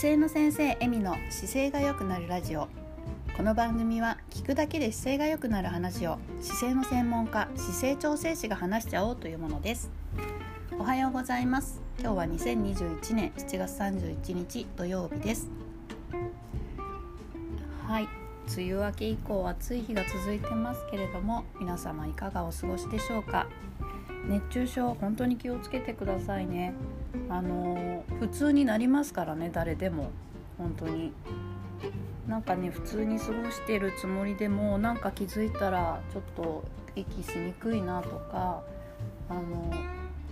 姿勢の先生エミの姿勢が良くなるラジオ。この番組は聞くだけで姿勢が良くなる話を姿勢の専門家姿勢調整士が話しちゃおうというものです。おはようございます。今日は2021年7月31日土曜日です。はい。梅雨明け以降暑い日が続いてますけれども皆様いかがお過ごしでしょうか？熱中症本当に気をつけてくださいね。あの普通になりますからね誰でも。本当に。なんかね普通に過ごしてるつもりでもなんか気づいたらちょっと息しにくいなとかあの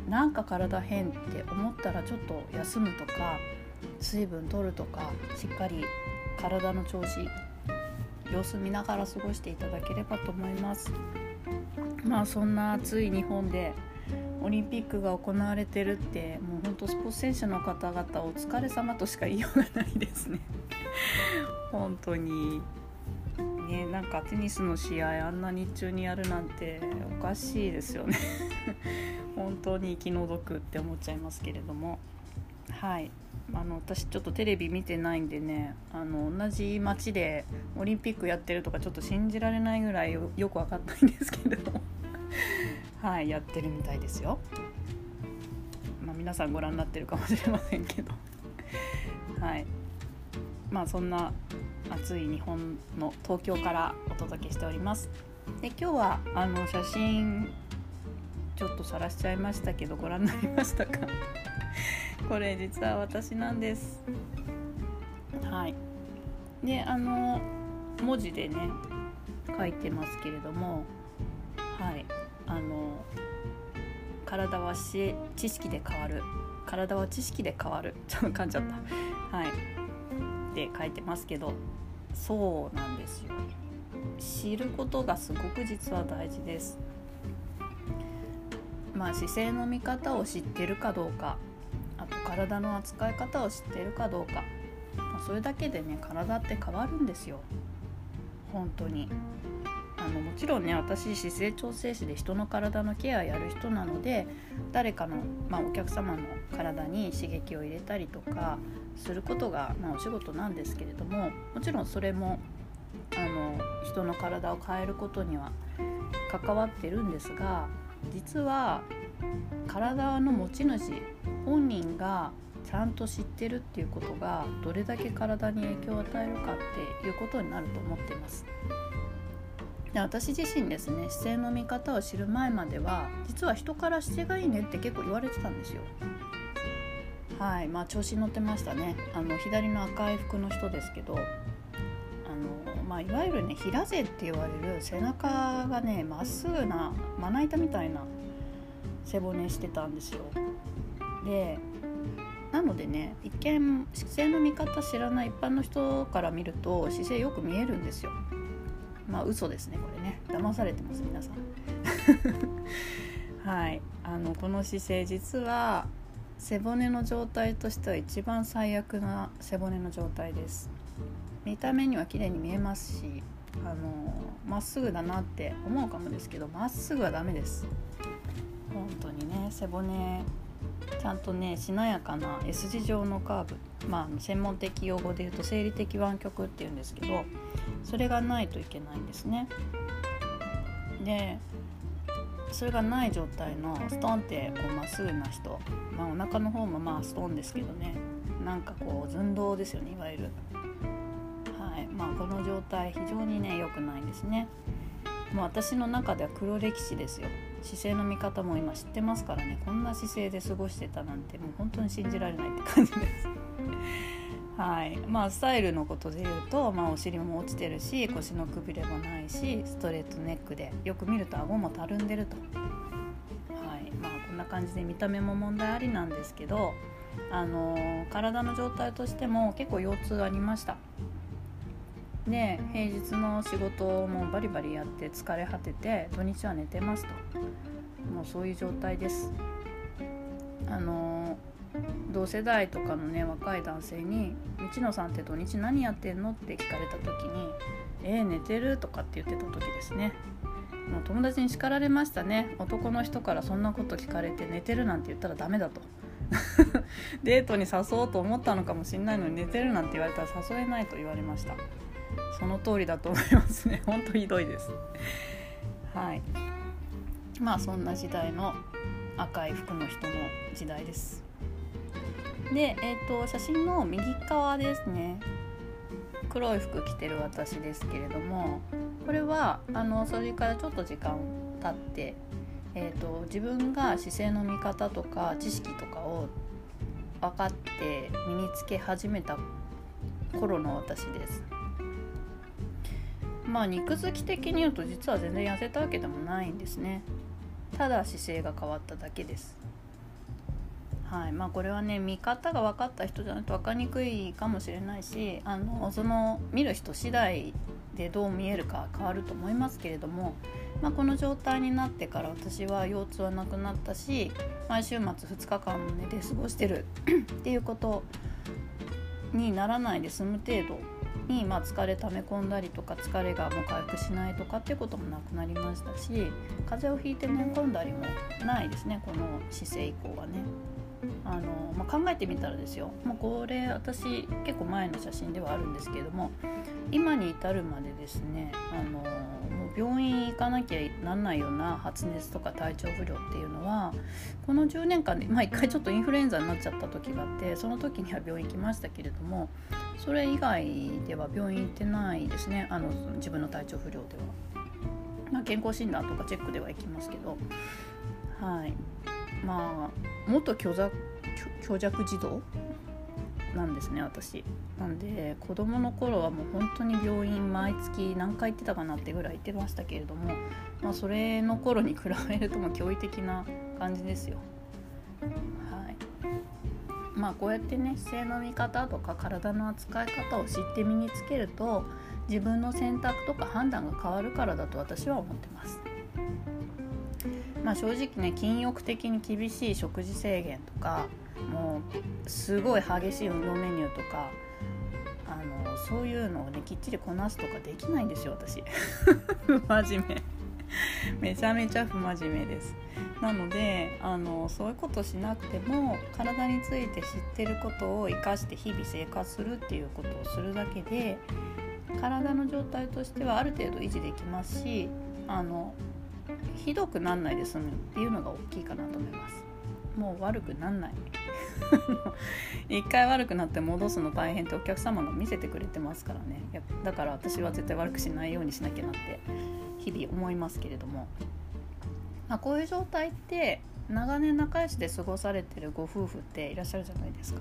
なんか体変って思ったらちょっと休むとか水分取るとかしっかり体の調子様子見ながら過ごしていただければと思います。まあそんな暑い日本でオリンピックが行われてるってもうほんとスポーツ選手の方々お疲れ様としか言いようがないですね。本当に。ねなんかテニスの試合あんな日中にやるなんておかしいですよね。本当に気の毒って思っちゃいますけれども。はい。あの私ちょっとテレビ見てないんでねあの同じ街でオリンピックやってるとかちょっと信じられないぐらいよよく分かんないんですけれど。もはいやってるみたいですよ。まあ、皆さんご覧になってるかもしれませんけど。はい。まあそんな暑い日本の東京からお届けしております。で今日はあの写真ちょっと晒しちゃいましたけどご覧になりましたか？これ実は私なんです。はい。であの文字でね書いてますけれども。はい。あの体はし知識で変わる。体は知識で変わる。ちょっと噛んじゃった。はい。って書いてますけどそうなんですよ。知ることがすごく実は大事です。まあ姿勢の見方を知ってるかどうか。あと体の扱い方を知ってるかどうか、ま、それだけでね体って変わるんですよ。本当に。あのもちろんね私姿勢調整士で人の体のケアやる人なので誰かの、まあ、お客様の体に刺激を入れたりとかすることが、まあ、お仕事なんですけれどももちろんそれもあの人の体を変えることには関わってるんですが実は体の持ち主本人がちゃんと知ってるっていうことがどれだけ体に影響を与えるかっていうことになると思っています。で私自身ですね姿勢の見方を知る前までは実は人から姿勢がいいねって結構言われてたんですよ。はいまあ調子に乗ってましたねあの左の赤い服の人ですけどあの、まあ、いわゆるね平背って言われる背中がねまっすぐなまな板みたいな背骨してたんですよ。でなのでね一見姿勢の見方知らない一般の人から見ると姿勢よく見えるんですよ。まあ嘘ですねこれね。騙されてます皆さん。はい。あのこの姿勢実は背骨の状態としては一番最悪な背骨の状態です。見た目には綺麗に見えますしあのまっすぐだなって思うかもですけどまっすぐはダメです。本当にね背骨ちゃんとねしなやかな S 字状のカーブ。まあ専門的用語で言うと生理的湾曲っていうんですけどそれがないといけないんですね。でそれがない状態のストンってこうまっすぐな人、まあ、お腹の方もまあストンですけどねなんかこう寸胴ですよねいわゆる。はいまあ、この状態非常にね良くないんですね。もう私の中では黒歴史ですよ姿勢の見方も今知ってますからねこんな姿勢で過ごしてたなんてもう本当に信じられないって感じですはい。まあスタイルのことで言うと、まあ、お尻も落ちてるし腰のくびれもないしストレートネックでよく見ると顎もたるんでると。はい。まあこんな感じで見た目も問題ありなんですけどあのー、体の状態としても結構腰痛ありました。で平日の仕事もバリバリやって疲れ果てて土日は寝てますと。もうそういう状態です。あの同世代とかのね若い男性に「道野さんって土日何やってんの?」って聞かれた時に「えー、寝てる?」とかって言ってた時ですね。もう友達に叱られましたね。男の人からそんなこと聞かれて寝てるなんて言ったらダメだと デートに誘おうと思ったのかもしれないのに寝てるなんて言われたら誘えないと言われました。その通りだと思いますね。ほんとひどいです。はい。まあそんな時代の赤い服の人の時代です。で、えーと、写真の右側ですね。黒い服着てる私ですけれどもこれはあのそれからちょっと時間経って、えーと、自分が姿勢の見方とか知識とかを分かって身につけ始めた頃の私です。まあ肉付き的に言うと実は全然痩せたわけでもないんですね。ただ姿勢が変わっただけです。はいまあ、これはね見方が分かった人じゃないと分かりにくいかもしれないしあのその見る人次第でどう見えるか変わると思いますけれども、まあ、この状態になってから私は腰痛はなくなったし毎週末2日間も寝て過ごしてる っていうことにならないで済む程度に、まあ、疲れ溜め込んだりとか疲れがもう回復しないとかっていうこともなくなりましたし風邪をひいて寝込んだりもないですねこの姿勢以降はね。あのまあ、考えてみたらですよ。もうこれ私結構前の写真ではあるんですけれども今に至るまでですねあのもう病院行かなきゃなんないような発熱とか体調不良っていうのはこの10年間で、まあ、1回ちょっとインフルエンザになっちゃった時があってその時には病院行きましたけれどもそれ以外では病院行ってないですね。あの自分の体調不良では。まあ、健康診断とかチェックでは行きますけど。はい。まあ元虚弱虚弱児童？なんですね私。なんで子供の頃はもう本当に病院毎月何回行ってたかなってぐらい行ってましたけれども、まあ、それの頃に比べるとも驚異的な感じですよ。はい。まあこうやってね姿勢の見方とか体の扱い方を知って身につけると自分の選択とか判断が変わるからだと私は思ってます。まあ、正直ね禁欲的に厳しい食事制限とかもうすごい激しい運動メニューとかあのそういうのをねきっちりこなすとかできないんですよ私。不 真面目。めちゃめちゃ不真面目です。なのであのそういうことしなくても体について知ってることを生かして日々生活するっていうことをするだけで体の状態としてはある程度維持できますしあのひどくなんないで済むっていうのが大きいかなと思います。もう悪くなんない。一回悪くなって戻すの大変ってお客様が見せてくれてますからね。だから私は絶対悪くしないようにしなきゃなって日々思いますけれども、まあ、こういう状態って長年仲良しで過ごされてるご夫婦っていらっしゃるじゃないですか。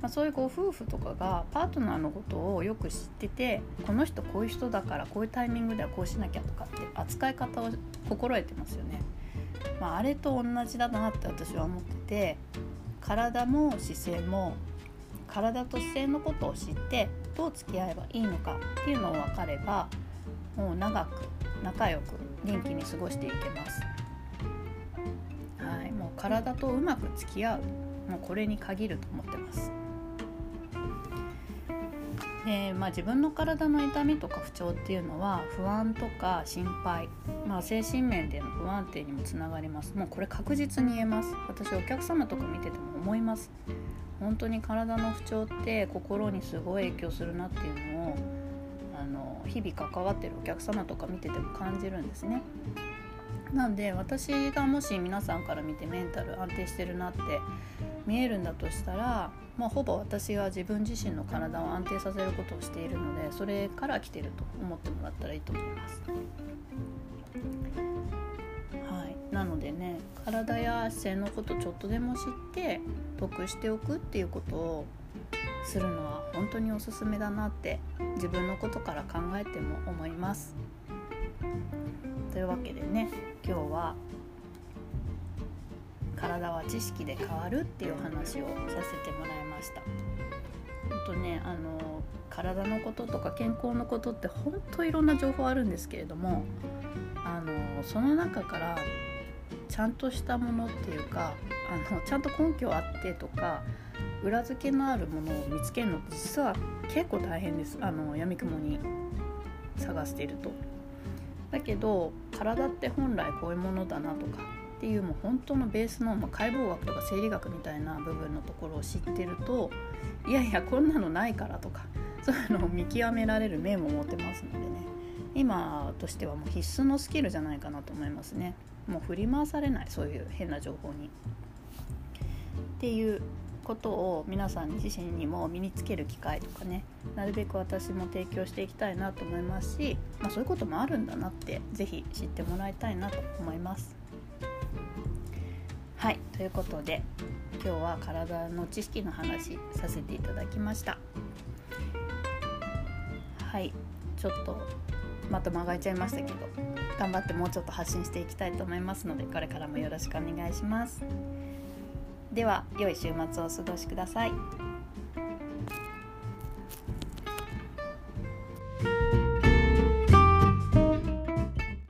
まあ、そういうご夫婦とかがパートナーのことをよく知っててこの人こういう人だからこういうタイミングではこうしなきゃとかって扱い方を心得てますよね。まあ、あれと同じだなって私は思ってて体も姿勢も体と姿勢のことを知ってどう付き合えばいいのかっていうのを分かればもう長く仲良く元気に過ごしていけます。はい、もう体とうまく付き合うもうこれに限ると思ってます。でまあ、自分の体の痛みとか不調っていうのは不安とか心配、まあ、精神面での不安定にもつながります。もうこれ確実に言えます。私お客様とか見てても思います。本当に体の不調って心にすごい影響するなっていうのをあの日々関わってるお客様とか見てても感じるんですね。なんで私がもし皆さんから見てメンタル安定してるなって見えるんだとしたら、まあ、ほぼ私が自分自身の体を安定させることをしているのでそれから来てると思ってもらったらいいと思います。はい、なのでね体や姿勢のことちょっとでも知って得しておくっていうことをするのは本当におすすめだなって自分のことから考えても思います。というわけでね今日は体は知識で変わるっていう話をさせてもらいました。本当ねあの体のこととか健康のことって本当いろんな情報あるんですけれどもあのその中からちゃんとしたものっていうかあのちゃんと根拠あってとか裏付けのあるものを見つけるのって実は結構大変ですあの闇雲に探していると。だけど体って本来こういうものだなとかっていうもう本当のベースの、ま、解剖学とか生理学みたいな部分のところを知ってるといやいやこんなのないからとか そういうのを見極められる面も持てますのでね。今としてはもう必須のスキルじゃないかなと思いますね。もう振り回されないそういう変な情報に。っていうことを皆さん自身にも身につける機会とかねなるべく私も提供していきたいなと思いますし、まあ、そういうこともあるんだなって是非知ってもらいたいなと思います。はいということで今日は体の知識の話させていただきましたはいちょっとまた間が空いちゃいましたけど頑張ってもうちょっと発信していきたいと思いますのでこれからもよろしくお願いしますでは良い週末をお過ごしください。